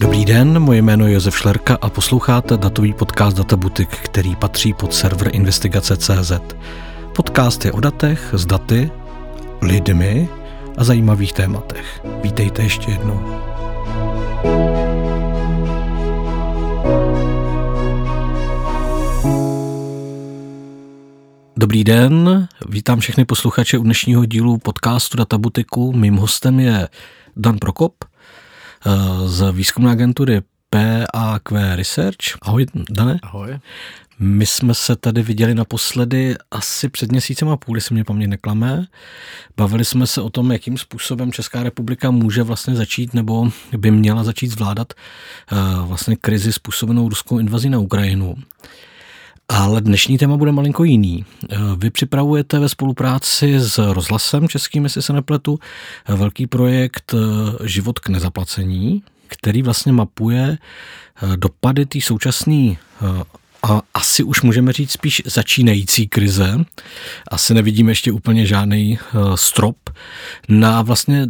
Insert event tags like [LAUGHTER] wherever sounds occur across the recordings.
Dobrý den, moje jméno je Josef Šlerka a posloucháte datový podcast Databutik, který patří pod server investigace.cz. Podcast je o datech, s daty, lidmi a zajímavých tématech. Vítejte ještě jednou. Dobrý den, vítám všechny posluchače u dnešního dílu podcastu Databutiku. Mým hostem je Dan Prokop z výzkumné agentury PAQ Research. Ahoj, Dane. Ahoj. My jsme se tady viděli naposledy asi před měsícem a půl, jestli mě paměť neklame. Bavili jsme se o tom, jakým způsobem Česká republika může vlastně začít nebo by měla začít zvládat eh, vlastně krizi způsobenou ruskou invazí na Ukrajinu. Ale dnešní téma bude malinko jiný. Eh, vy připravujete ve spolupráci s rozhlasem českým, jestli se nepletu, eh, velký projekt Život k nezaplacení, který vlastně mapuje dopady té současné a asi už můžeme říct spíš začínající krize. Asi nevidíme ještě úplně žádný uh, strop na vlastně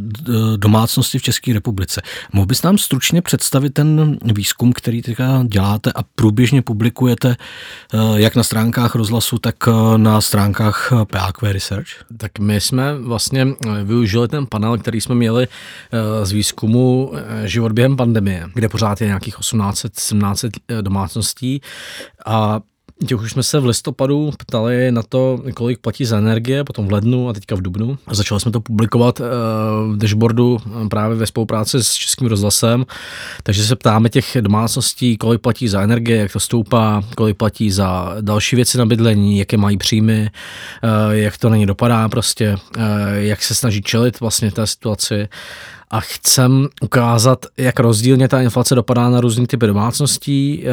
domácnosti v České republice. Mohl bys nám stručně představit ten výzkum, který teďka děláte a průběžně publikujete uh, jak na stránkách rozhlasu, tak na stránkách PAQ Research? Tak my jsme vlastně využili ten panel, který jsme měli z výzkumu Život během pandemie, kde pořád je nějakých 18-17 domácností a Těch už jsme se v listopadu ptali na to, kolik platí za energie, potom v lednu a teďka v dubnu. A začali jsme to publikovat v dashboardu právě ve spolupráci s Českým rozhlasem. Takže se ptáme těch domácností, kolik platí za energie, jak to stoupá, kolik platí za další věci na bydlení, jaké mají příjmy, jak to na ně dopadá prostě, jak se snaží čelit vlastně té situaci a chcem ukázat, jak rozdílně ta inflace dopadá na různý typy domácností eh,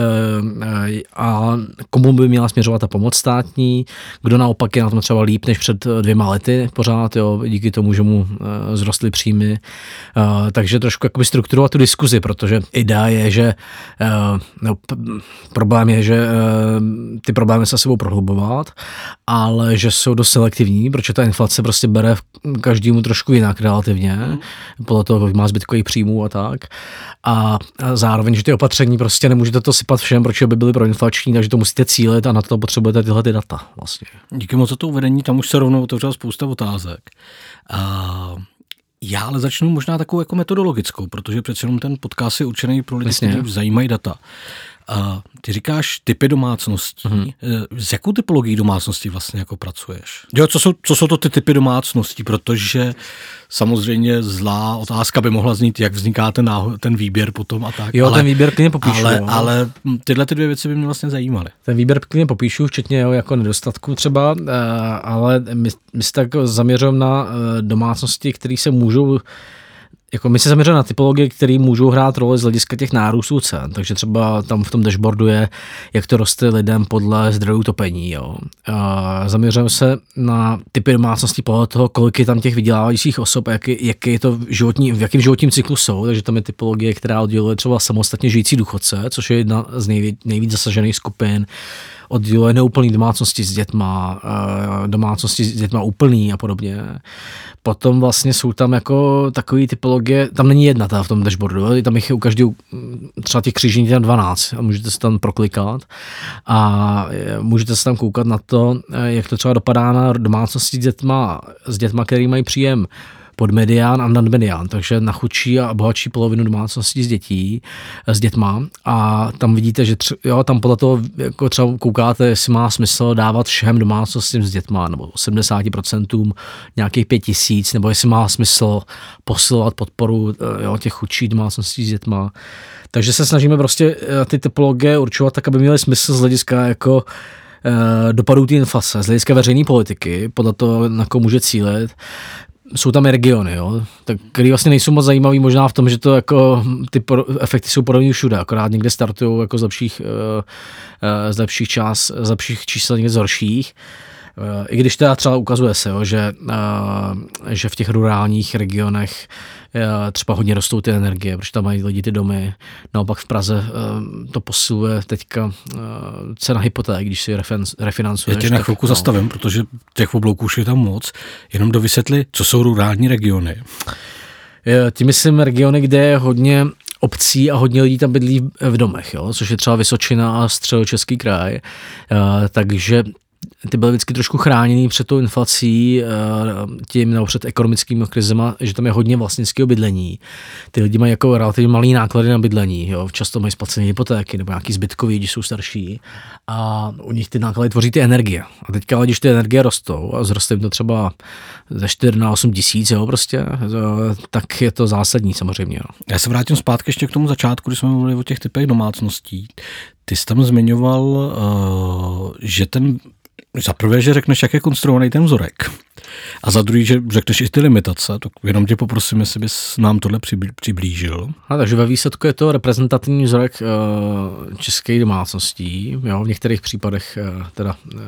eh, a komu by měla směřovat ta pomoc státní, kdo naopak je na tom třeba líp než před dvěma lety pořád, jo, díky tomu, že mu eh, zrostly příjmy. Takže trošku jakoby strukturovat tu diskuzi, protože idea je, že no, problém je, že ty problémy se sebou prohlubovat, ale že jsou dost selektivní, protože ta inflace prostě bere každému trošku jinak relativně, podle toho, kolik má zbytkových příjmů a tak. A zároveň, že ty opatření prostě nemůžete to sypat všem, protože by byly proinflační, takže to musíte cílit a na to potřebujete tyhle ty data vlastně. Díky moc za to uvedení, tam už se rovnou otevřela spousta otázek. A já ale začnu možná takovou jako metodologickou, protože přece jenom ten podcast je určený pro lidi, kteří zajímají data. A ty říkáš typy domácností. Mm-hmm. S jakou typologií domácností vlastně jako pracuješ? Jo, co jsou, co jsou to ty typy domácností? Protože samozřejmě zlá otázka by mohla znít, jak vzniká ten, náho, ten výběr potom a tak. Jo, ale, ten výběr klidně popíšu. Ale, jo. ale tyhle ty dvě věci by mě vlastně zajímaly. Ten výběr klidně popíšu, včetně jo, jako nedostatku třeba, eh, ale my, my se tak zaměřujeme na eh, domácnosti, které se můžou jako my se zaměřujeme na typologie, které můžou hrát roli z hlediska těch nárůstů cen. Takže třeba tam v tom dashboardu je, jak to roste lidem podle zdrojů topení. Jo. A zaměřujeme se na typy domácností podle toho, kolik je tam těch vydělávajících osob, jak, jak je to v, životní, v jakém životním cyklu jsou. Takže tam je typologie, která odděluje třeba samostatně žijící důchodce, což je jedna z nejvíc, nejvíc zasažených skupin odděluje neúplný domácnosti s dětma, eh, domácnosti s dětma úplný a podobně. Potom vlastně jsou tam jako takové typologie, tam není jedna ta v tom dashboardu, tam jich je u každého třeba těch křížení tam 12 a můžete se tam proklikat a eh, můžete se tam koukat na to, eh, jak to třeba dopadá na domácnosti s dětma, s dětma, který mají příjem pod medián a nad medián, takže na chudší a bohatší polovinu domácností s dětí, s dětma a tam vidíte, že tři, jo, tam podle toho jako třeba koukáte, jestli má smysl dávat všem domácnostím s dětma nebo 70% nějakých pět tisíc, nebo jestli má smysl posilovat podporu eh, jo, těch chudších domácností s dětma. Takže se snažíme prostě eh, ty typologie určovat tak, aby měly smysl z hlediska jako eh, dopadů té inflace, z hlediska veřejné politiky, podle toho, na koho může cílit jsou tam regiony, jo, tak, který vlastně nejsou moc zajímavý možná v tom, že to jako ty pro, efekty jsou podobné všude, akorát někde startují jako z lepších, uh, z lepších čas, z lepších čísel, někde z horších. Uh, I když teda třeba ukazuje se, jo, že, uh, že v těch rurálních regionech třeba hodně rostou ty energie, protože tam mají lidi ty domy. Naopak v Praze eh, to posiluje teďka eh, cena hypoték, když si refinancuješ. Já tě na chvilku no. zastavím, protože těch oblouků už je tam moc. Jenom do vysvětli, co jsou rurální regiony. Tím myslím regiony, kde je hodně obcí a hodně lidí tam bydlí v domech, jo, což je třeba Vysočina a středočeský kraj. Takže ty byly vždycky trošku chráněný před tou inflací, eh, tím nebo před ekonomickými krizema, že tam je hodně vlastnického bydlení. Ty lidi mají jako relativně malý náklady na bydlení, jo. často mají splacené hypotéky nebo nějaký zbytkový, když jsou starší a u nich ty náklady tvoří ty energie. A teďka, když ty energie rostou a zroste jim to třeba ze 4 na 8 tisíc, jo, prostě, tak je to zásadní samozřejmě. Jo. Já se vrátím zpátky ještě k tomu začátku, když jsme mluvili o těch typech domácností. Ty jsi tam zmiňoval, uh, že ten za prvé, že řekneš, jak je konstruovaný ten vzorek. A za druhý, že řekneš i ty limitace, tak jenom tě poprosím, jestli bys nám tohle přiblížil. A takže ve výsledku je to reprezentativní vzorek uh, českých domácností. Jo, v některých případech uh, teda uh,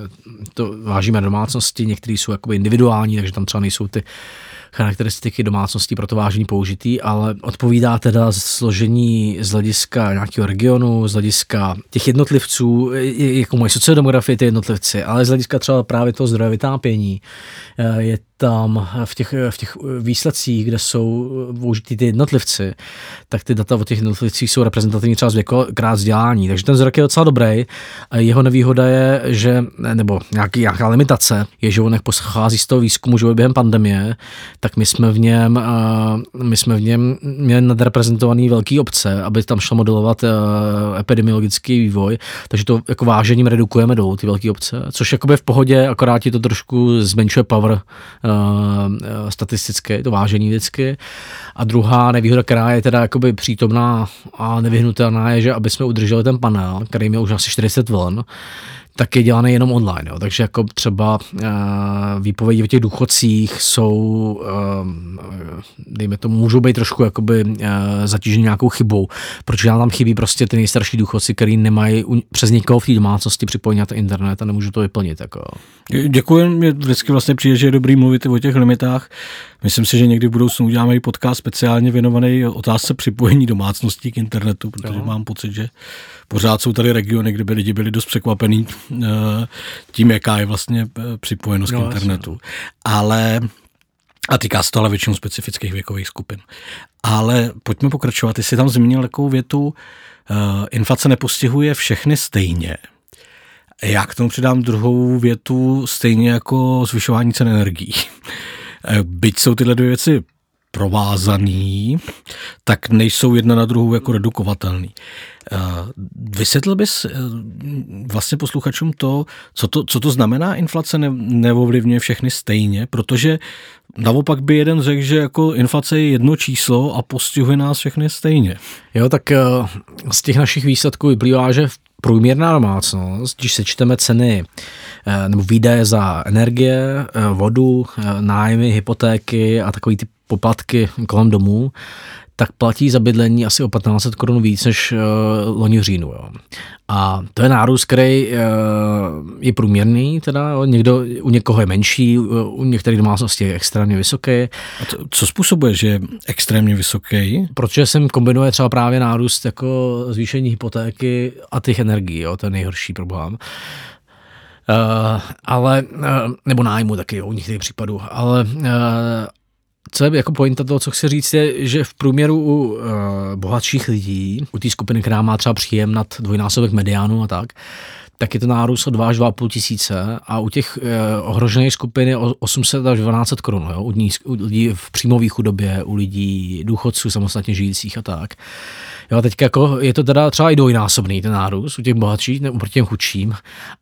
to vážíme domácnosti, některé jsou jakoby individuální, takže tam třeba nejsou ty charakteristiky domácností pro to vážení použitý, ale odpovídá teda složení z hlediska nějakého regionu, z hlediska těch jednotlivců, jakou mají sociodemografii ty jednotlivci, ale z hlediska třeba právě toho zdroje vytápění. Je tam v těch, v těch výsledcích, kde jsou použitý ty jednotlivci, tak ty data o těch jednotlivcích jsou reprezentativní třeba z věkokrát vzdělání. Takže ten vzorek je docela dobrý. Jeho nevýhoda je, že, nebo nějaký, nějaká limitace, je, že on pochází z toho výzkumu, že během pandemie, tak my jsme v něm, my jsme v něm měli nadreprezentovaný velký obce, aby tam šlo modelovat epidemiologický vývoj, takže to jako vážením redukujeme dolů ty velké obce, což jakoby v pohodě, akorát ti to trošku zmenšuje power uh, statistické, to vážení vždycky. A druhá nevýhoda, která je teda jakoby přítomná a nevyhnutelná, je, že aby jsme udrželi ten panel, který měl už asi 40 vln, tak je dělané jenom online. Jo. Takže jako třeba uh, výpovědi o těch důchodcích jsou, uh, dejme to, můžou být trošku jakoby uh, zatíženy nějakou chybou, protože nám tam chybí prostě ty nejstarší důchodci, který nemají přes někoho v té domácnosti připojení na internet a nemůžu to vyplnit. Jako. Děkuji, mě vždycky vlastně přijde, že je dobrý mluvit o těch limitách. Myslím si, že někdy v budoucnu uděláme i podcast speciálně věnovaný otázce připojení domácností k internetu, protože jo. mám pocit, že pořád jsou tady regiony, kde by lidi byli dost překvapení eh, tím, jaká je vlastně eh, připojenost no, k internetu. Jasně. Ale a týká se to ale většinou specifických věkových skupin. Ale pojďme pokračovat. Ty jsi tam zmínil takovou větu, uh, inflace nepostihuje všechny stejně. Já k tomu přidám druhou větu, stejně jako zvyšování cen energií. Byť jsou tyhle dvě věci provázaný, tak nejsou jedna na druhou jako redukovatelný. Eh, vysvětlil bys eh, vlastně posluchačům to, co to, co to znamená inflace ne, neovlivňuje všechny stejně, protože naopak by jeden řekl, že jako inflace je jedno číslo a postihuje nás všechny stejně. Jo, tak eh, z těch našich výsledků vyplývá, že průměrná domácnost, když sečteme ceny nebo výdaje za energie, vodu, nájmy, hypotéky a takový ty poplatky kolem domů, tak platí za bydlení asi o 1500 korun víc než uh, loni říjnu. Jo. A to je nárůst, který uh, je průměrný, teda jo. Někdo, u někoho je menší, u některých domácností je extrémně vysoký. A to, co způsobuje, že je extrémně vysoký? Protože sem kombinuje třeba právě nárůst jako zvýšení hypotéky a těch energií, jo. to je nejhorší problém. Uh, ale, uh, nebo nájmu taky jo, u některých případů, ale uh, co je jako pointa toho, co chci říct, je, že v průměru u uh, bohatších lidí, u té skupiny, která má třeba příjem nad dvojnásobek mediánu a tak, tak je to nárůst o 2 až 2,5 tisíce a u těch uh, ohrožených skupin je 800 až 12 korun, jo? U, u lidí v příjmové chudobě, u lidí důchodců samostatně žijících a tak. Jo, teď jako je to teda třeba i dvojnásobný ten nárůst u těch bohatších nebo proti těm chudším,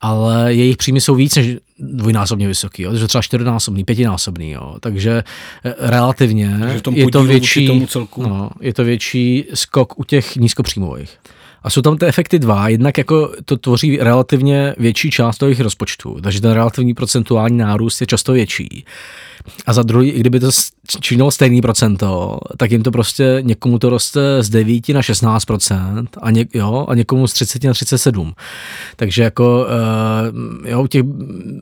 ale jejich příjmy jsou víc než dvojnásobně vysoký, jo, takže třeba čtyřnásobný, pětinásobný, jo, takže eh, relativně takže je to větší, tomu celku. No, je to větší skok u těch nízkopříjmových. A jsou tam ty efekty dva. Jednak jako to tvoří relativně větší část těch rozpočtů, takže ten relativní procentuální nárůst je často větší. A za druhý, kdyby to činilo stejný procento, tak jim to prostě někomu to roste z 9 na 16 a, ně, jo, a někomu z 30 na 37. Takže jako uh, jo, u, těch,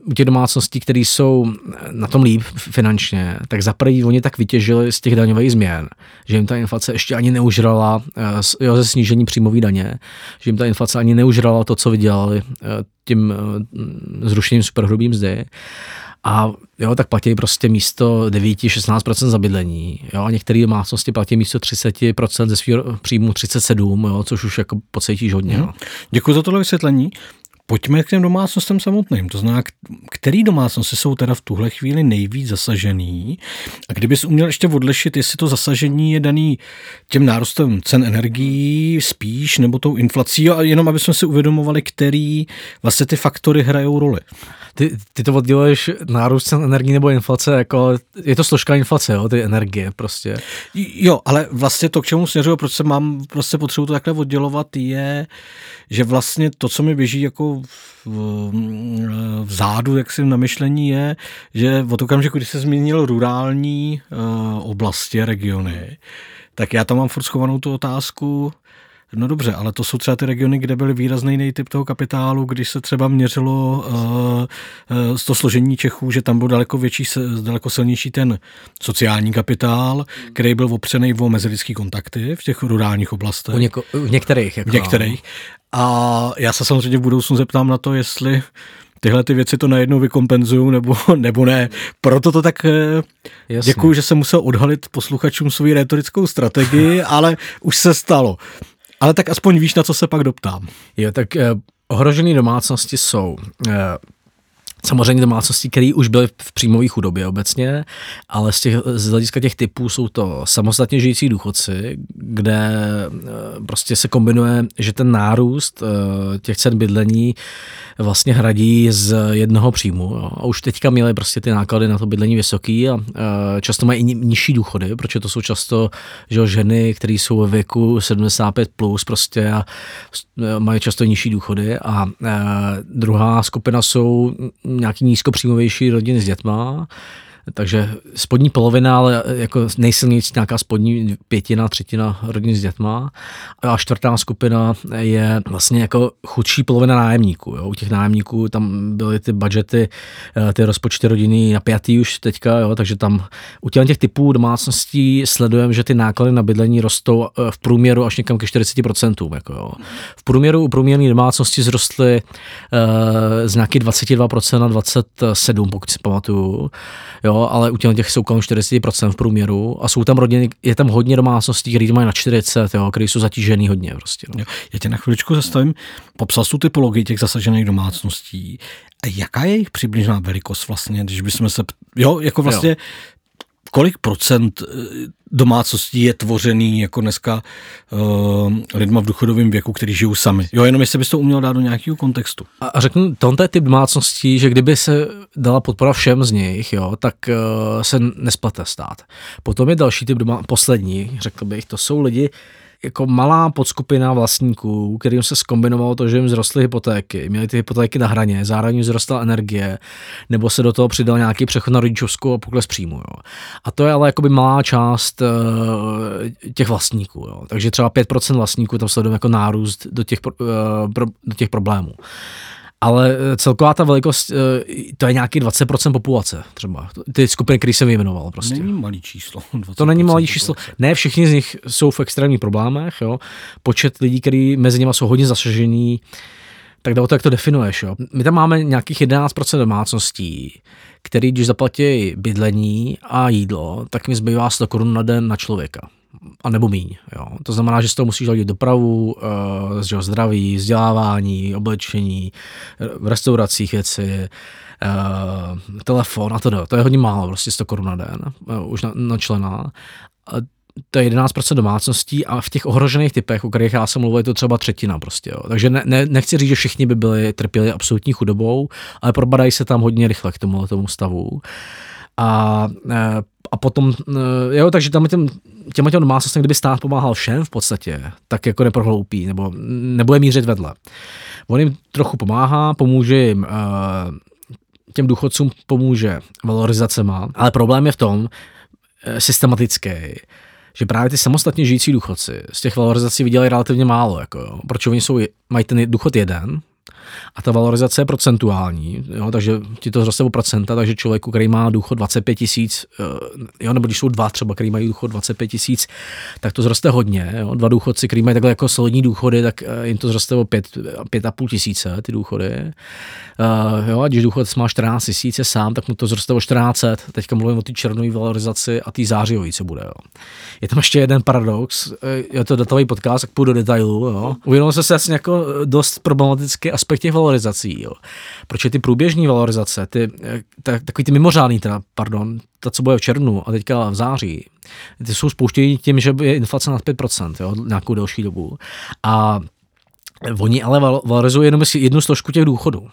u těch domácností, které jsou na tom líp finančně, tak za první oni tak vytěžili z těch daňových změn, že jim ta inflace ještě ani neužrala uh, jo, ze snížení příjmové daně, že jim ta inflace ani neužrala to, co vydělali uh, tím uh, zrušením superhrubým mzdy A jo, tak platí prostě místo 9-16% za bydlení. Jo, a některé domácnosti platí místo 30% ze svého příjmu 37%, jo, což už jako pocítíš hodně. Hmm. Děkuji za tohle vysvětlení. Pojďme k těm domácnostem samotným. To znamená, který domácnosti jsou teda v tuhle chvíli nejvíc zasažený? A kdybys uměl ještě odlišit, jestli to zasažení je daný těm nárůstem cen energií spíš, nebo tou inflací, a jenom aby jsme si uvědomovali, který vlastně ty faktory hrajou roli. Ty, ty to odděluješ nárůst cen energií nebo inflace, jako je to složka inflace, jo, ty energie prostě. Jo, ale vlastně to, k čemu směřuju, proč se mám prostě potřebu to takhle oddělovat, je, že vlastně to, co mi běží jako v, v zádu, jak si na myšlení je, že od okamžiku, když se zmínil rurální uh, oblasti, regiony, tak já tam mám furt schovanou tu otázku, No dobře, ale to jsou třeba ty regiony, kde byl výrazný typ toho kapitálu, když se třeba měřilo uh, to složení Čechů, že tam byl daleko větší, daleko silnější ten sociální kapitál, který byl opřený o mezilidský kontakty v těch rurálních oblastech. U něko, v některých. Jako, v některých. A já se samozřejmě v budoucnu zeptám na to, jestli tyhle ty věci to najednou vykompenzují nebo, [LAUGHS] nebo ne. Proto to tak eh, děkuji, že jsem musel odhalit posluchačům svou retorickou strategii, ale už se stalo. Ale tak aspoň víš, na co se pak doptám. Jo, tak eh, ohrožené domácnosti jsou eh, Samozřejmě domácnosti, které už byly v příjmové chudobě obecně, ale z, těch, z hlediska těch typů jsou to samostatně žijící důchodci, kde eh, prostě se kombinuje, že ten nárůst eh, těch cen bydlení vlastně hradí z jednoho příjmu. A už teďka měli prostě ty náklady na to bydlení vysoký a eh, často mají i nižší důchody, protože to jsou často že ženy, které jsou ve věku 75+, plus prostě a mají často nižší důchody. A druhá skupina jsou nějaký nízkopříjmovější rodiny s dětma, takže spodní polovina, ale jako nejsilnější nějaká spodní pětina, třetina rodin s dětma. A čtvrtá skupina je vlastně jako chudší polovina nájemníků. Jo. U těch nájemníků tam byly ty budžety, eh, ty rozpočty rodiny napjatý už teďka, jo, takže tam u těch typů domácností sledujeme, že ty náklady na bydlení rostou eh, v průměru až někam ke 40%. Jako jo. V průměru u průměrné domácnosti zrostly uh, z nějaký 22% na 27%, pokud si pamatuju. Jo jo, ale u těch jsou kolem 40% v průměru a jsou tam rodiny, je tam hodně domácností, které mají na 40, jo, které jsou zatížený hodně prostě. No. Já tě na chviličku zastavím, popsal tu typologii těch zasažených domácností. A jaká je jejich přibližná velikost vlastně, když bychom se, jo, jako vlastně, jo kolik procent eh, domácností je tvořený jako dneska uh, lidma v důchodovém věku, kteří žijou sami. Jo, jenom jestli bys to uměl dát do nějakého kontextu. A, a řeknu, tohle typ domácností, že kdyby se dala podpora všem z nich, jo, tak uh, se nesplete stát. Potom je další typ doma, poslední, řekl bych, to jsou lidi, jako malá podskupina vlastníků, kterým se skombinovalo to, že jim zrostly hypotéky, měli ty hypotéky na hraně, zároveň jim zrostla energie, nebo se do toho přidal nějaký přechod na rodičovskou a pokles příjmu. Jo. A to je ale jakoby malá část uh, těch vlastníků. Jo. Takže třeba 5% vlastníků tam sledujeme jako nárůst do těch, uh, pro, do těch problémů ale eh, celková ta velikost, eh, to je nějaký 20% populace třeba. Ty skupiny, které jsem vyjmenoval prostě. Není malý číslo. [LAUGHS] To není malý číslo. Ne všichni z nich jsou v extrémních problémech. Jo. Počet lidí, kteří mezi nimi jsou hodně zasažení, tak jde o to, jak to definuješ. Jo. My tam máme nějakých 11% domácností, který, když zaplatí bydlení a jídlo, tak mi zbývá 100 korun na den na člověka a nebo míň. Jo. To znamená, že z toho musíš hledit dopravu, uh, že zdraví, vzdělávání, oblečení, v restauracích věci, uh, telefon a to. To je hodně málo, prostě 100 korun na den, už na, na člena. A to je 11% domácností a v těch ohrožených typech, o kterých já jsem mluvil, je to třeba třetina prostě. Jo. Takže ne, ne, nechci říct, že všichni by byli trpěli absolutní chudobou, ale probadají se tam hodně rychle k tomu, tomu stavu. A, a potom, jo, takže tam těm, těma těm domácnostem, kdyby stát pomáhal všem v podstatě, tak jako neprohloupí, nebo nebude mířit vedle. On jim trochu pomáhá, pomůže jim, těm důchodcům pomůže valorizacema, ale problém je v tom, e, systematický, že právě ty samostatně žijící důchodci z těch valorizací vydělají relativně málo, jako, protože oni jsou, mají ten důchod jeden, a ta valorizace je procentuální, jo, takže ti to zroste o procenta, takže člověku, který má důchod 25 tisíc, eh, jo, nebo když jsou dva třeba, který mají důchod 25 tisíc, tak to zroste hodně. Jo. Dva důchodci, který mají takhle jako solidní důchody, tak eh, jim to zroste o 5, 5,5 tisíce ty důchody. Uh, jo, a když důchod má 14 tisíc je sám, tak mu to zroste o 14. Teďka mluvím o té černové valorizaci a té zářijové, co bude. Jo. Je tam ještě jeden paradox, je to datový podcast, tak půjdu do detailu. Jo. Uvědomil se asi jako dost problematický aspekt těch valorizací. Jo. Proč ty průběžní valorizace, ty, tak, takový ty mimořádný, teda, pardon, ta, co bude v červnu a teďka v září, ty jsou spouštěny tím, že je inflace nad 5%, jo, nějakou delší dobu. A oni ale valorizují jenom jednu složku těch důchodů.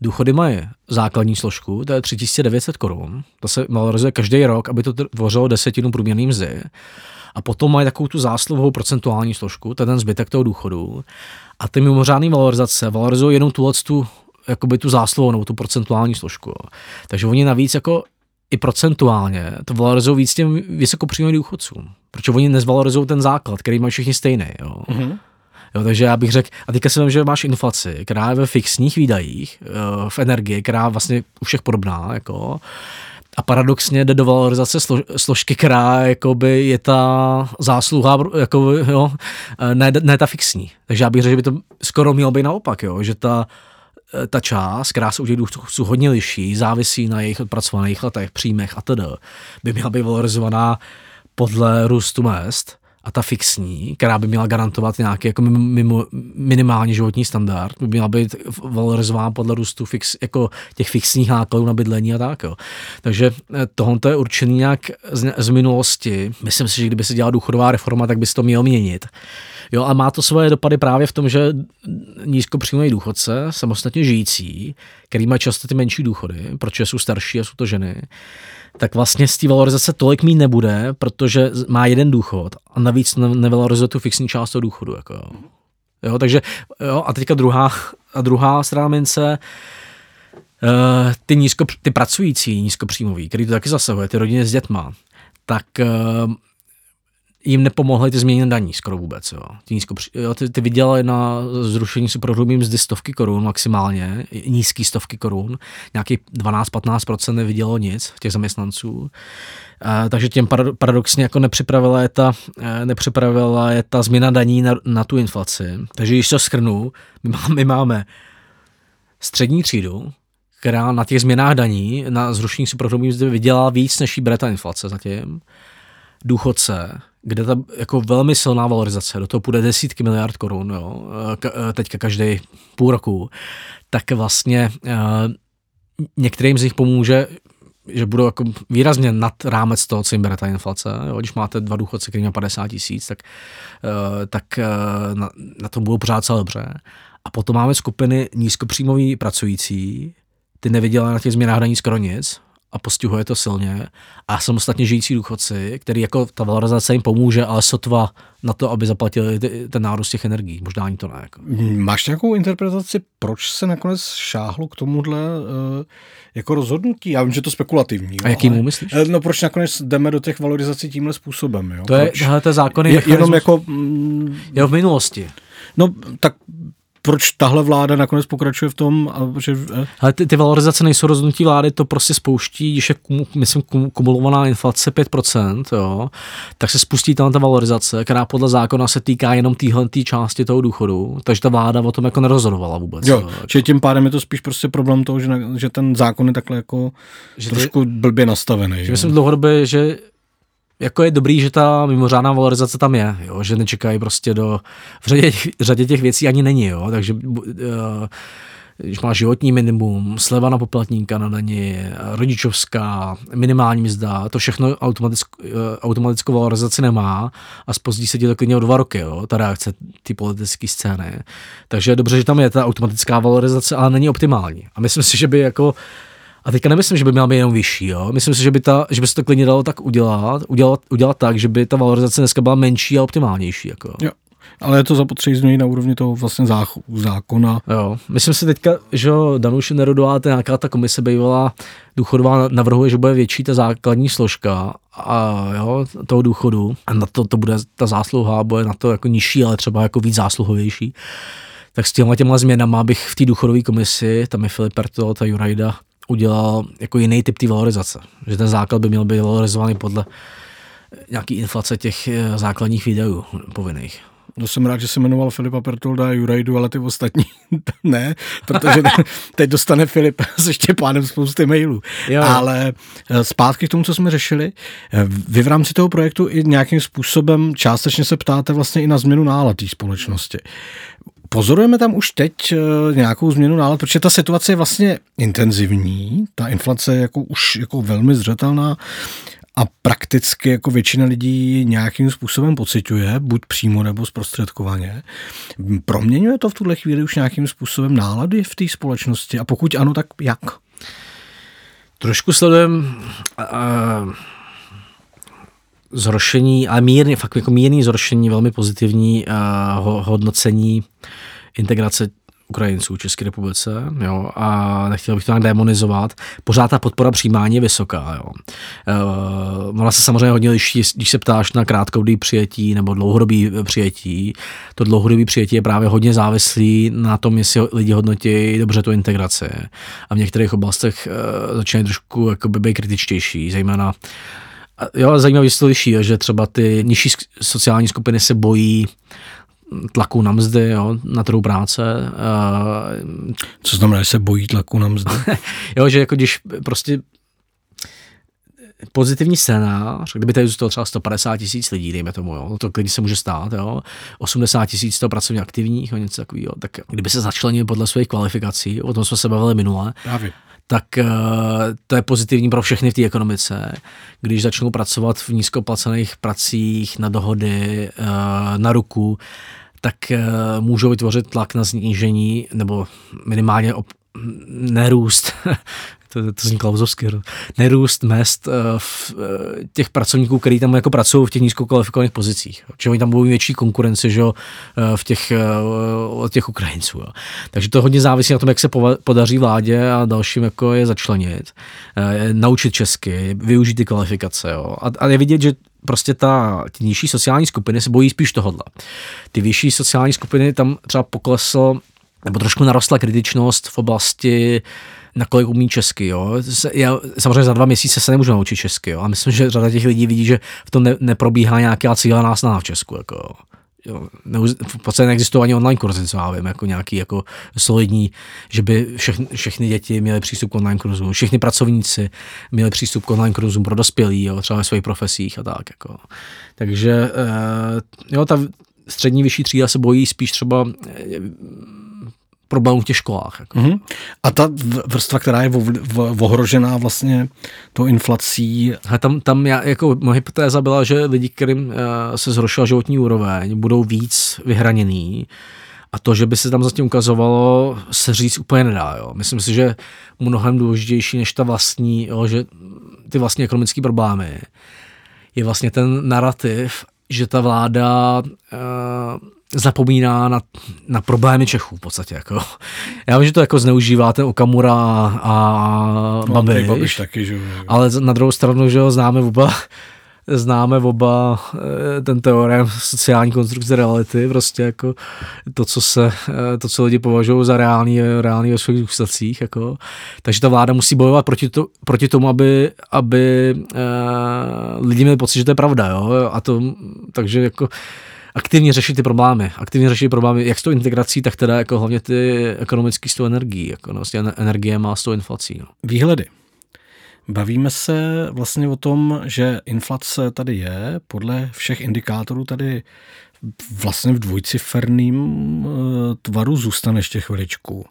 Důchody mají základní složku, to je 3900 korun, to se valorizuje každý rok, aby to tvořilo desetinu průměrný mzdy. A potom mají takovou tu zásluhovou procentuální složku, to je ten zbytek toho důchodu. A ty mimořádné valorizace valorizují jenom tu, tu, jakoby tu zásluhovou nebo tu procentuální složku. Takže oni navíc jako i procentuálně to valorizují víc těm vysokopříjmovým důchodcům. Protože oni nezvalorizují ten základ, který mají všichni stejný. Jo. Mm-hmm. Jo, takže já bych řekl, a teďka si vím, že máš inflaci, která je ve fixních výdajích, eh, v energii, která vlastně u všech podobná, jako, a paradoxně jde do valorizace slo, složky, která jakoby je ta zásluha, jako, jo, ne, ne ta fixní. Takže já bych řekl, že by to skoro mělo být naopak, jo, že ta, ta část, která se u těch důchodců hodně liší, závisí na jejich odpracovaných letech, příjmech a tedy, by měla být valorizovaná podle růstu mest a ta fixní, která by měla garantovat nějaký jako mimo, minimální životní standard, by měla být valorizována podle růstu fix, jako těch fixních nákladů na bydlení a tak. Jo. Takže eh, tohle je určený nějak z, z, minulosti. Myslím si, že kdyby se dělala důchodová reforma, tak by se to mělo měnit. Jo, a má to svoje dopady právě v tom, že nízkopříjmový důchodce, samostatně žijící, který má často ty menší důchody, protože jsou starší a jsou to ženy, tak vlastně z té valorizace tolik mít nebude, protože má jeden důchod a navíc nevalorizuje tu fixní část toho důchodu. Jako jo. jo. takže jo, a teďka druhá, a druhá strana mince, uh, ty, nízko, ty pracující nízkopříjmoví, který to taky zasahuje, ty rodiny s dětma, tak uh, jim nepomohly ty změny daní skoro vůbec. Jo. Ty, nízko, jo, ty, ty vydělaly na zrušení superhrubý mzdy stovky korun maximálně, nízký stovky korun, nějaký 12-15% nevydělalo nic těch zaměstnanců. E, takže těm paradoxně jako nepřipravila je ta, e, nepřipravila je ta změna daní na, na tu inflaci. Takže když to schrnu, my máme, my máme střední třídu, která na těch změnách daní, na zrušení superhrubý mzdy vydělá víc, než jí bere ta inflace zatím důchodce, kde ta jako velmi silná valorizace, do toho půjde desítky miliard korun, jo, eh, teďka každý půl roku, tak vlastně uh, některým z nich pomůže, že budou jako výrazně nad rámec toho, co jim bere ta inflace. Jo. Když máte dva důchodce, který má 50 tisíc, tak, uh, tak na, na tom budou pořád celé dobře. A potom máme skupiny nízkopříjmový pracující, ty neviděla na těch změnách daní skoro nic, a postihuje to silně. A samostatně žijící důchodci, který jako ta valorizace jim pomůže, ale sotva na to, aby zaplatili ten nárůst těch energií. Možná ani to ne. Jako. Máš nějakou interpretaci, proč se nakonec šáhlo k tomuhle uh, jako rozhodnutí? Já vím, že to spekulativní. A jaký mu myslíš? Eh, no proč nakonec jdeme do těch valorizací tímhle způsobem? Jo? To je, proč? to zákony je, jenom jako... Mm, je v minulosti. No tak proč tahle vláda nakonec pokračuje v tom, že... Eh? Ale ty, ty valorizace nejsou rozhodnutí vlády, to prostě spouští, když je, myslím, kumulovaná inflace 5%, jo, tak se spustí tam ta valorizace, která podle zákona se týká jenom téhle tý části toho důchodu, takže ta vláda o tom jako nerozhodovala vůbec. Jo, jo jako. tím pádem je to spíš prostě problém toho, že, že ten zákon je takhle jako že trošku ty, blbě nastavený. Že myslím dlouhodobě, že jako je dobrý, že ta mimořádná valorizace tam je, jo, že nečekají prostě do, v řadě, v řadě těch věcí ani není, jo, takže uh, když máš životní minimum, sleva na poplatníka na daní, rodičovská, minimální mzda, to všechno automatickou, eh, automatickou valorizaci nemá a spozdí se ti to klidně o dva roky, jo, ta reakce ty politické scény. Takže je dobře, že tam je ta automatická valorizace, ale není optimální. A myslím si, že by jako a teďka nemyslím, že by měla být jenom vyšší, jo. Myslím si, že by, ta, že by se to klidně dalo tak udělat, udělat, udělat tak, že by ta valorizace dneska byla menší a optimálnější. Jako. Jo. Ale je to zapotřebí změnit na úrovni toho vlastně zákona. Jo, myslím si teďka, že Danuše Nerudová, ta nějaká ta komise bývala důchodová, navrhuje, že bude větší ta základní složka a jo, toho důchodu a na to, to bude ta zásluha, bude na to jako nižší, ale třeba jako víc zásluhovější. tak s těma těma změnama bych v té důchodové komisi, tam je Filip Perto, ta Jurajda, udělal jako jiný typ té valorizace. Že ten základ by měl být valorizovaný podle nějaký inflace těch eh, základních výdajů povinných. No jsem rád, že se jmenoval Filipa Pertolda a Jurajdu, ale ty ostatní [LAUGHS] ne, protože teď dostane Filip se Štěpánem spousty mailů. Jo. Ale eh, zpátky k tomu, co jsme řešili, eh, vy v rámci toho projektu i nějakým způsobem částečně se ptáte vlastně i na změnu nálad té společnosti. Pozorujeme tam už teď eh, nějakou změnu nálad, protože ta situace je vlastně intenzivní, ta inflace je jako už jako velmi zřetelná a prakticky jako většina lidí nějakým způsobem pociťuje, buď přímo nebo zprostředkovaně. Proměňuje to v tuhle chvíli už nějakým způsobem nálady v té společnosti a pokud ano, tak jak? Trošku sledujem uh, zhoršení, ale mírně, fakt jako mírný zhoršení, velmi pozitivní uh, hodnocení integrace Ukrajinců v České republice, jo, a nechtěl bych to nějak demonizovat. Pořád ta podpora přijímání je vysoká, jo. E, ona se samozřejmě hodně liší, když se ptáš na krátkodobý přijetí nebo dlouhodobý přijetí. To dlouhodobý přijetí je právě hodně závislý na tom, jestli lidi hodnotí dobře tu integraci. A v některých oblastech e, začínají trošku jakoby být kritičtější, zejména Jo, zajímavý se to liší, že třeba ty nižší sociální skupiny se bojí tlaku na mzdy, jo, na trhu práce. Co znamená, že se bojí tlaku na mzdy? [LAUGHS] jo, že jako když prostě pozitivní scénář, kdyby tady zůstalo třeba 150 tisíc lidí, dejme tomu, jo, to klidně se může stát, jo, 80 tisíc toho pracovně aktivních, jo, něco takového, tak kdyby se začlenili podle svých kvalifikací, o tom jsme se bavili minule, Právě tak uh, to je pozitivní pro všechny v té ekonomice. Když začnou pracovat v nízkoplacených pracích, na dohody, uh, na ruku, tak uh, můžou vytvořit tlak na snížení nebo minimálně op- nerůst [LAUGHS] to, to zní klauzovsky, nerůst mest uh, v, uh, těch pracovníků, kteří tam jako pracují v těch nízkokvalifikovaných pozicích. Že oni tam budou větší konkurenci že, uh, v těch, od těch Ukrajinců. Jo. Takže to hodně závisí na tom, jak se podaří vládě a dalším jako je začlenit, naučit česky, využít ty kvalifikace. Jo. A, a je vidět, že prostě ta, ty nižší sociální skupiny se bojí spíš tohohle. Ty vyšší sociální skupiny tam třeba poklesl nebo trošku narostla kritičnost v oblasti nakolik umí česky. Jo. Já, samozřejmě za dva měsíce se nemůžu naučit česky, jo. a myslím, že řada těch lidí vidí, že v tom ne, neprobíhá nějaká cílená snaha v Česku. Jako, jo. v podstatě neexistují ani online kurzy, co já vím, jako nějaký jako solidní, že by všechny, všechny děti měly přístup k online kurzům, všichni pracovníci měli přístup k online kurzům pro dospělí, jo, třeba ve svých profesích a tak. Jako. Takže eh, jo, ta střední vyšší třída se bojí spíš třeba problémů v těch školách. Jako. Mm-hmm. A ta vrstva, která je ohrožená vlastně tou inflací? A tam, tam já, jako moje hypotéza byla, že lidi, kterým uh, se zhoršila životní úroveň, budou víc vyhraněný a to, že by se tam zatím ukazovalo, se říct úplně nedá. Jo. Myslím si, že mnohem důležitější než ta vlastní, jo, že ty vlastní ekonomické problémy je vlastně ten narrativ, že ta vláda uh, zapomíná na, na problémy Čechů v podstatě. Jako. Já vím, že to jako zneužívá ten Okamura a no, Babiš, Babiš taky, že ale na druhou stranu, že ho známe oba, [LAUGHS] známe oba eh, ten teorem sociální konstrukce reality, prostě jako to, co se, eh, to, co lidi považují za reálný, reálný ve svých důsledcích, jako. Takže ta vláda musí bojovat proti, to, proti tomu, aby, aby uh, lidi měli pocit, že to je pravda, jo, a to, takže jako aktivně řešit ty problémy, aktivně řešit problémy, jak s tou integrací, tak teda jako hlavně ty ekonomické s tou energií, jako no, vlastně energie má s tou inflací. No. Výhledy. Bavíme se vlastně o tom, že inflace tady je, podle všech indikátorů tady vlastně v dvojciferným eh, tvaru zůstane ještě chviličku.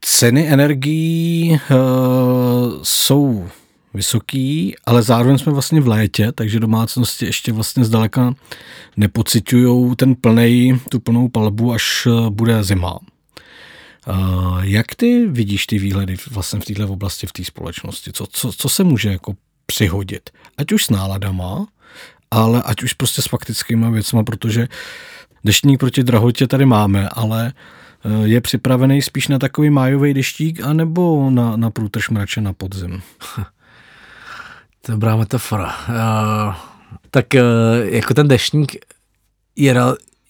Ceny energií uh, jsou vysoký, ale zároveň jsme vlastně v létě, takže domácnosti ještě vlastně zdaleka nepocitují ten plnej, tu plnou palbu, až eh, bude zima. Jak ty vidíš ty výhledy vlastně v této oblasti, v té společnosti? Co, co, co se může jako přihodit? Ať už s náladama, ale ať už prostě s faktickými věcmi, protože deštník proti drahotě tady máme, ale eh, je připravený spíš na takový májový deštík anebo na, na průtrž mrače na podzim? [LAUGHS] Dobrá metafora. Uh, tak uh, jako ten deštník je,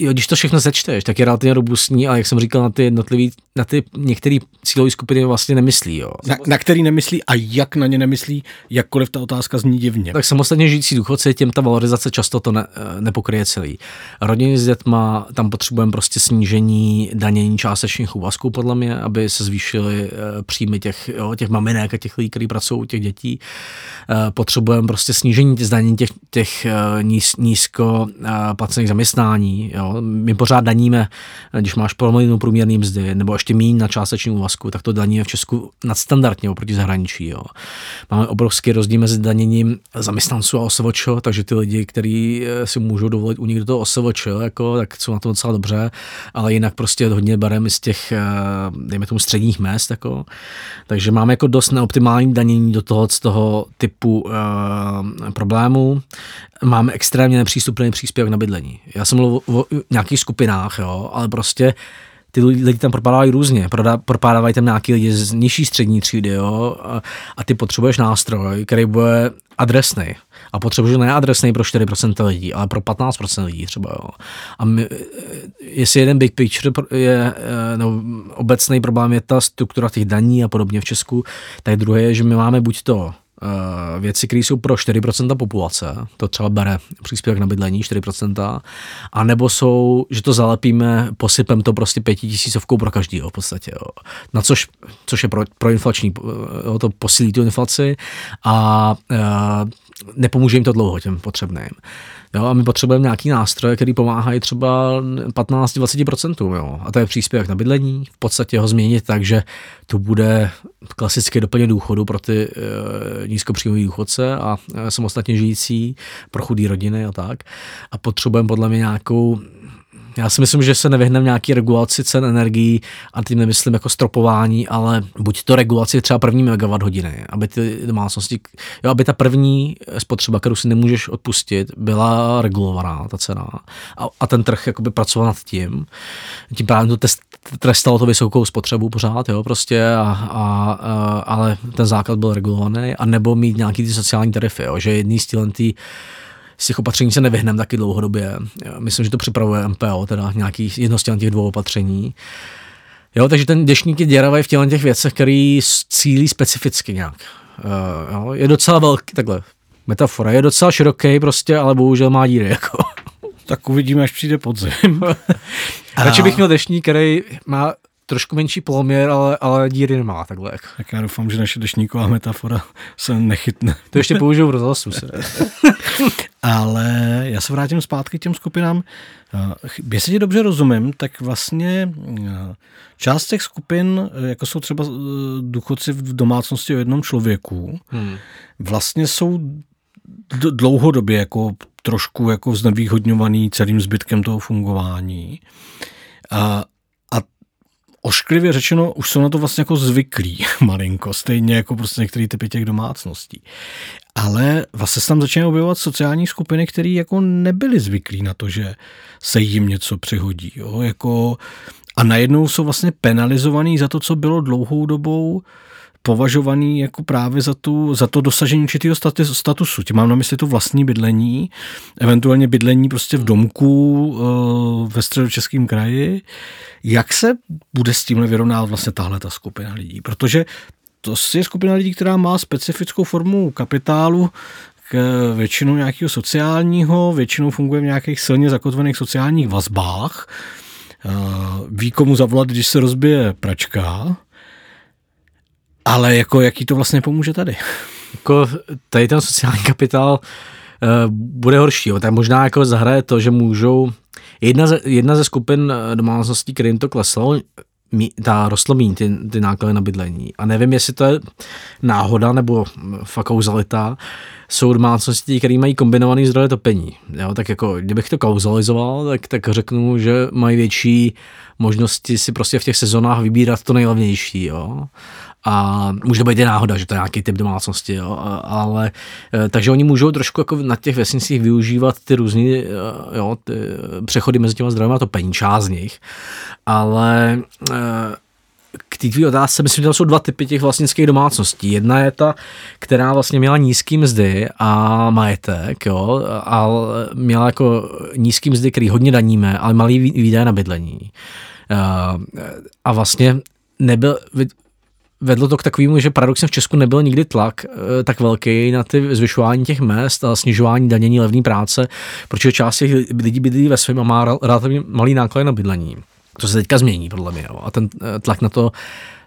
jo, když to všechno sečteš, tak je relativně robustní, ale jak jsem říkal, na ty jednotlivý, na ty některé cílové skupiny vlastně nemyslí. Jo. Na, na, který nemyslí a jak na ně nemyslí, jakkoliv ta otázka zní divně. Tak samostatně žijící důchodci, těm ta valorizace často to ne, eh, nepokryje celý. Rodiny s dětma, tam potřebujeme prostě snížení danění částečných úvazků, podle mě, aby se zvýšily eh, příjmy těch, jo, těch maminek a těch lidí, kteří pracují u těch dětí. Eh, potřebujeme prostě snížení zdanění těch, těch níz, nízko placených zaměstnání. Jo. My pořád daníme, když máš polovinu průměrný mzdy, nebo ještě méně na částečný úvazku, tak to daníme v Česku nadstandardně oproti zahraničí. Jo. Máme obrovský rozdíl mezi daněním zaměstnanců a OSVČ, takže ty lidi, kteří eh, si můžou dovolit u do toho OSVČ, jako, tak jsou na to docela dobře, ale jinak prostě hodně bereme z těch, eh, dejme tomu, středních mest. Jako. Takže máme jako dost neoptimální danění do toho, z toho typu uh, problémů. Máme extrémně nepřístupný příspěvek na bydlení. Já jsem mluvil o nějakých skupinách, jo, ale prostě ty lidi tam propadávají různě. Propadávají tam nějaký lidi z nižší střední třídy, jo, a, a ty potřebuješ nástroj, který bude adresný. A potřebuješ ne adresný pro 4% lidí, ale pro 15% lidí třeba, jo. A my, jestli jeden big picture je, no, obecný problém je ta struktura těch daní a podobně v Česku, tak druhé je, že my máme buď to věci, které jsou pro 4% populace, to třeba bere příspěvek na bydlení 4%, a nebo jsou, že to zalepíme, posypem to prostě pětitisícovkou pro každého v podstatě. Jo. Na což, což je pro, pro inflační, eh, jo, to posílí tu inflaci a e, nepomůže jim to dlouho těm potřebným. Jo, a my potřebujeme nějaký nástroje, který pomáhají třeba 15-20%. Jo. A to je příspěvek na bydlení. V podstatě ho změnit tak, že to bude klasické doplně důchodu pro ty e, nízkopříjmové důchodce a e, samostatně žijící, pro chudé rodiny a tak. A potřebujeme podle mě nějakou já si myslím, že se nevyhneme nějaký regulaci cen energií a tím nemyslím jako stropování, ale buď to regulaci třeba první megawatt hodiny, aby ty domácnosti, jo, aby ta první spotřeba, kterou si nemůžeš odpustit, byla regulovaná, ta cena. A, a ten trh jakoby pracoval nad tím. Tím právě to test, trestalo to vysokou spotřebu pořád, jo, prostě, a, a, a, ale ten základ byl regulovaný, a nebo mít nějaký ty sociální tarify, jo, že jedný z těch z těch opatření se nevyhneme taky dlouhodobě. Myslím, že to připravuje MPO, teda nějaký jedno z těch dvou opatření. Jo, takže ten dešník je děravý v těle těch věcech, který cílí specificky nějak. Uh, jo, je docela velký, takhle, metafora, je docela široký prostě, ale bohužel má díry, [LAUGHS] jako. Tak uvidíme, až přijde podzim. [LAUGHS] Radši bych měl dešník, který má trošku menší poloměr, ale, ale díry nemá takhle. Tak já doufám, že naše dešníková metafora se nechytne. To ještě použiju v rozhlasu. [LAUGHS] ale já se vrátím zpátky k těm skupinám. Eh, jestli tě dobře rozumím, tak vlastně eh, část těch skupin, eh, jako jsou třeba důchodci v domácnosti o jednom člověku, hmm. vlastně jsou dlouhodobě jako trošku jako znevýhodňovaný celým zbytkem toho fungování. A ošklivě řečeno, už jsou na to vlastně jako zvyklí [LAUGHS] malinko, stejně jako prostě některý typy těch domácností. Ale vlastně se tam začínají objevovat sociální skupiny, které jako nebyly zvyklí na to, že se jim něco přihodí. Jo? Jako, a najednou jsou vlastně penalizovaný za to, co bylo dlouhou dobou považovaný jako právě za, tu, za to dosažení určitého statusu. Tím mám na mysli to vlastní bydlení, eventuálně bydlení prostě v domku uh, ve středočeském kraji. Jak se bude s tímhle vyrovnávat vlastně tahle ta skupina lidí? Protože to je skupina lidí, která má specifickou formu kapitálu, k většinou nějakého sociálního, většinou funguje v nějakých silně zakotvených sociálních vazbách, uh, ví komu zavolat, když se rozbije pračka, ale jako jaký to vlastně pomůže tady? Jako tady ten sociální kapitál uh, bude horší. Jo. Možná jako zahraje to, že můžou jedna ze, jedna ze skupin eh, domácností, kterým to kleslo, ta rostlo míň, ty, ty náklady na bydlení. A nevím, jestli to je náhoda nebo fakt kauzalita. Jsou domácnosti, které mají kombinovaný zdroje topení. Jo, tak jako, kdybych to kauzalizoval, tak, tak řeknu, že mají větší možnosti si prostě v těch sezónách vybírat to nejlevnější. Jo. A může být i náhoda, že to je nějaký typ domácnosti, jo, ale e, takže oni můžou trošku jako na těch vesnicích využívat ty různé e, přechody mezi těma zdrojem a to pení, část z nich, ale e, k té tvý otázce, myslím, že tam jsou dva typy těch vlastnických domácností. Jedna je ta, která vlastně měla nízký mzdy a majetek, jo, a měla jako nízký mzdy, který hodně daníme, ale malý výdaje na bydlení. A vlastně nebyl, vedlo to k takovému, že paradoxně v Česku nebyl nikdy tlak e, tak velký na ty zvyšování těch mest a snižování danění levné práce, protože část těch lidí bydlí ve svém a má relativně malý náklad na bydlení. To se teďka změní, podle mě. Jo. A ten e, tlak na to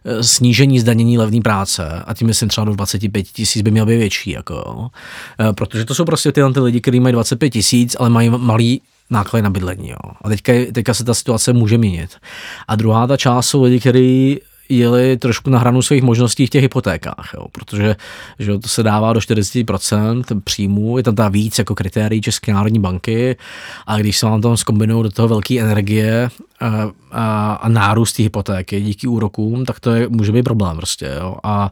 e, snížení zdanění levné práce, a tím myslím třeba do 25 tisíc by měl být větší, jako, protože to jsou prostě tyhle ty lidi, kteří mají 25 tisíc, ale mají malý náklady na bydlení. Jo. A teďka, teďka se ta situace může měnit. A druhá ta část jsou lidi, kteří jeli trošku na hranu svých možností v těch hypotékách, jo, protože že to se dává do 40% příjmů, je tam ta víc jako kritérií České národní banky a když se vám tam zkombinují do toho velké energie a, a, a nárůst té hypotéky díky úrokům, tak to je, může být problém prostě. Jo. A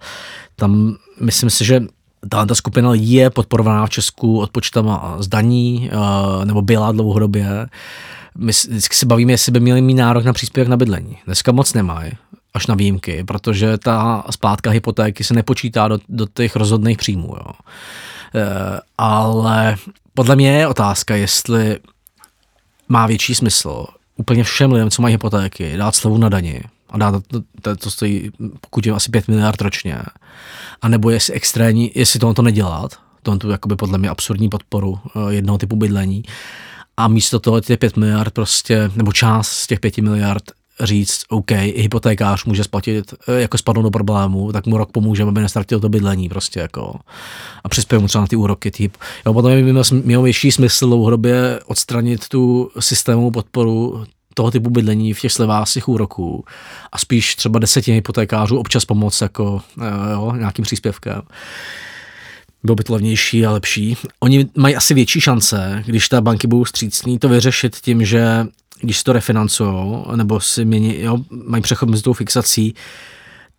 tam myslím si, že ta, ta skupina je podporovaná v Česku odpočtama zdaní, nebo byla dlouhodobě. My vždycky se bavíme, jestli by měli mít nárok na příspěvek na bydlení. Dneska moc nemají až na výjimky, protože ta splátka hypotéky se nepočítá do, do těch rozhodných příjmů. Jo. E, ale podle mě je otázka, jestli má větší smysl úplně všem lidem, co mají hypotéky, dát slovu na daně a dát to, to, to stojí, pokud je asi 5 miliard ročně, a nebo jestli extrémní, jestli tohle to nedělat, tohle tu jakoby podle mě absurdní podporu e, jednoho typu bydlení, a místo toho těch 5 miliard prostě, nebo část z těch 5 miliard říct, OK, hypotékář může splatit, eh, jako spadnout do problému, tak mu rok pomůžeme, aby nestratil to bydlení prostě jako a přispějeme mu třeba na ty úroky. Typ. Jo, potom by mělo, větší smysl dlouhodobě odstranit tu systémovou podporu toho typu bydlení v těch slevásích úroků a spíš třeba desetině hypotékářů občas pomoct jako eh, jo, nějakým příspěvkem bylo by to levnější a lepší. Oni mají asi větší šance, když ta banky budou střícní, to vyřešit tím, že když si to refinancují, nebo si mění, jo, mají přechod mezi tou fixací,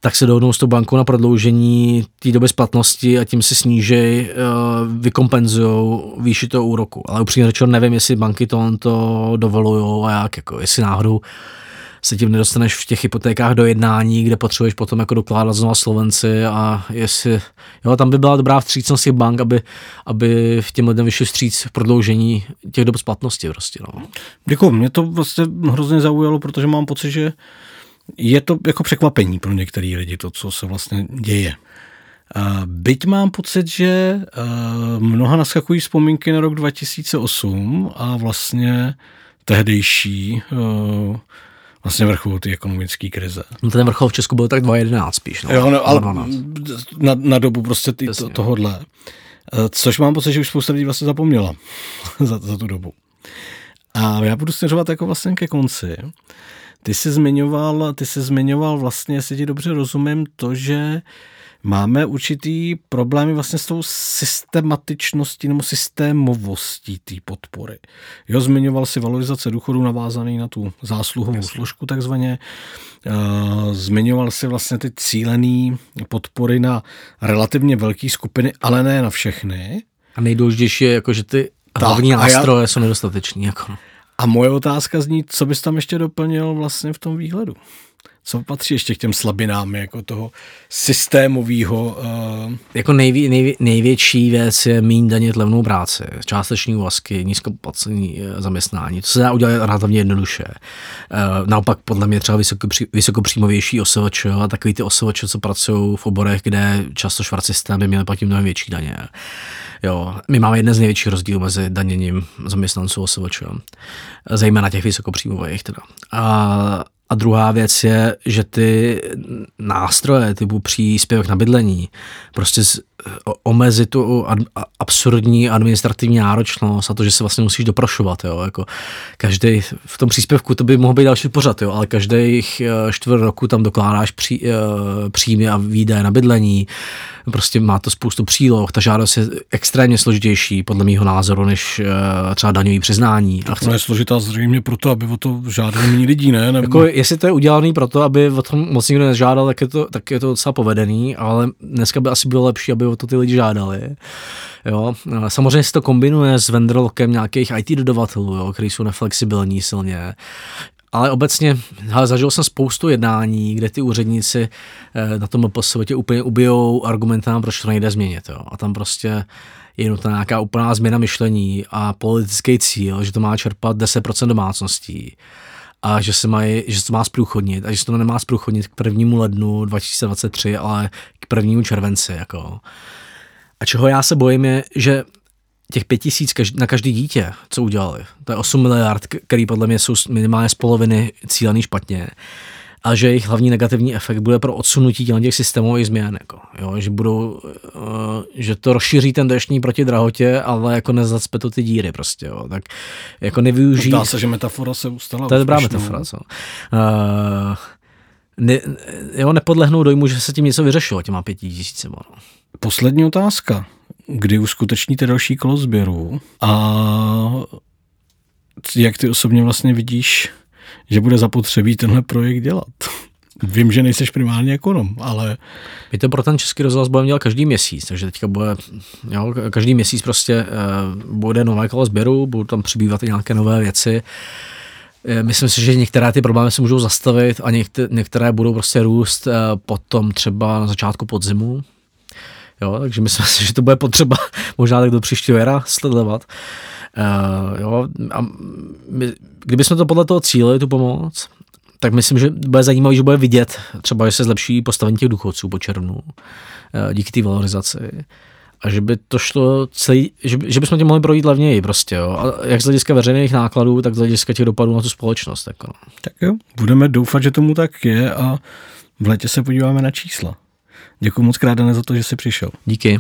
tak se dohodnou s tou bankou na prodloužení té doby splatnosti a tím si sníží, uh, vykompenzují výši toho úroku. Ale upřímně řečeno nevím, jestli banky to, to dovolují a jak, jako, jestli náhodou se tím nedostaneš v těch hypotékách do jednání, kde potřebuješ potom jako dokládat znova Slovenci a jestli, jo, tam by byla dobrá vstřícnost těch bank, aby, aby v těm lidem vyšli vstříc v prodloužení těch dob splatnosti prostě, no. Děkuji, mě to vlastně hrozně zaujalo, protože mám pocit, že je to jako překvapení pro některé lidi, to, co se vlastně děje. Byť mám pocit, že mnoha naskakují vzpomínky na rok 2008 a vlastně tehdejší vlastně vrchol té ekonomické krize. No ten vrchol v Česku byl tak 2,11 spíš. No. Jo, no, ale na, na, dobu prostě ty, to, tohodle. Eh, což mám pocit, že už spousta lidí vlastně zapomněla [LAUGHS] za, za tu dobu. A já budu směřovat jako vlastně ke konci. Ty jsi zmiňoval, ty jsi zmiňoval vlastně, jestli ti dobře rozumím, to, že máme určitý problémy vlastně s tou systematičností nebo systémovostí té podpory. Jo, zmiňoval si valorizace důchodů navázaný na tu zásluhovou Jasně. složku takzvaně. Zmiňoval si vlastně ty cílené podpory na relativně velké skupiny, ale ne na všechny. A nejdůležitější je, jako, že ty hlavní nástroje já... jsou nedostateční. Jako. A moje otázka zní, co bys tam ještě doplnil vlastně v tom výhledu? Co patří ještě k těm slabinám jako toho systémového? Uh... Jako nejvě, nejvě, největší věc je méně danit levnou práci, částeční úvazky, nízkoplacený uh, zaměstnání. To se dá udělat relativně jednoduše. Uh, naopak podle mě třeba vysokopří, vysokopříjmovější OSVČ a takový ty OSVČ, co pracují v oborech, kde často švarcisté by měli platit mnohem větší daně. Jo, my máme jeden z největších rozdílů mezi daněním zaměstnanců OSVČ, zejména těch vysokopříjmových teda. A a druhá věc je, že ty nástroje typu příspěvek na bydlení, prostě omezit tu absurdní administrativní náročnost a to, že se vlastně musíš doprošovat. Jo? Jako každý, v tom příspěvku to by mohl být další pořad, jo? ale každých eh, čtvrt roku tam dokládáš pří, eh, příjmy a výdaje na bydlení, prostě má to spoustu příloh, ta žádost je extrémně složitější, podle mého názoru, než uh, třeba daňový přiznání. A chce... je složitá zřejmě proto, aby o to žádali méně lidí, ne? Nebo... Jako, jestli to je udělané proto, aby o tom moc nikdo nežádal, tak je to, tak je to docela povedený, ale dneska by asi bylo lepší, aby o to ty lidi žádali. Jo. Samozřejmě se to kombinuje s vendorlockem nějakých IT dodavatelů, jo, který jsou neflexibilní silně ale obecně hele, zažil jsem spoustu jednání, kde ty úředníci eh, na tom tě úplně ubijou argumentám, proč to nejde změnit. Jo. A tam prostě je nutná nějaká úplná změna myšlení a politický cíl, že to má čerpat 10% domácností a že se, mají, že se to má zprůchodnit a že se to nemá zprůchodnit k prvnímu lednu 2023, ale k prvnímu červenci. Jako. A čeho já se bojím je, že těch pět tisíc na každý dítě, co udělali, to je 8 miliard, který podle mě jsou minimálně z poloviny cílený špatně, a že jejich hlavní negativní efekt bude pro odsunutí těch systémových změn, jako, jo, že, budou, uh, že to rozšíří ten deštní proti drahotě, ale jako nezacpe to ty díry prostě, jo, tak jako nevyužít. Dá se, že metafora se ustala. To je dobrá metafora, co. Uh, ne, jo, nepodlehnou dojmu, že se tím něco vyřešilo, těma pěti tisícema. No. Poslední otázka. Kdy uskutečníte další kolo sběru a jak ty osobně vlastně vidíš, že bude zapotřebí tenhle projekt dělat? Vím, že nejseš primárně ekonom, ale... My to pro ten český rozhlas budeme dělat každý měsíc, takže teďka bude, jo, každý měsíc prostě uh, bude nové kolo sběru, budou tam přibývat i nějaké nové věci. Eh, myslím si, že některé ty problémy se můžou zastavit a některé, budou prostě růst uh, potom třeba na začátku podzimu, Jo, takže myslím [LAUGHS] si, že to bude potřeba [LAUGHS] možná tak do příštího jara sledovat. Uh, jo, a my, kdybychom to podle toho cíle, tu pomoc, tak myslím, že bude zajímavý, že bude vidět třeba, že se zlepší postavení těch důchodců po červnu díky té valorizaci a že by to šlo celý, že, by, že bychom tím mohli projít levněji prostě, jo. A jak z hlediska veřejných nákladů, tak z hlediska těch dopadů na tu společnost. Jako. Tak jo, budeme doufat, že tomu tak je a v létě se podíváme na čísla. Děkuji moc krát, za to, že jsi přišel. Díky.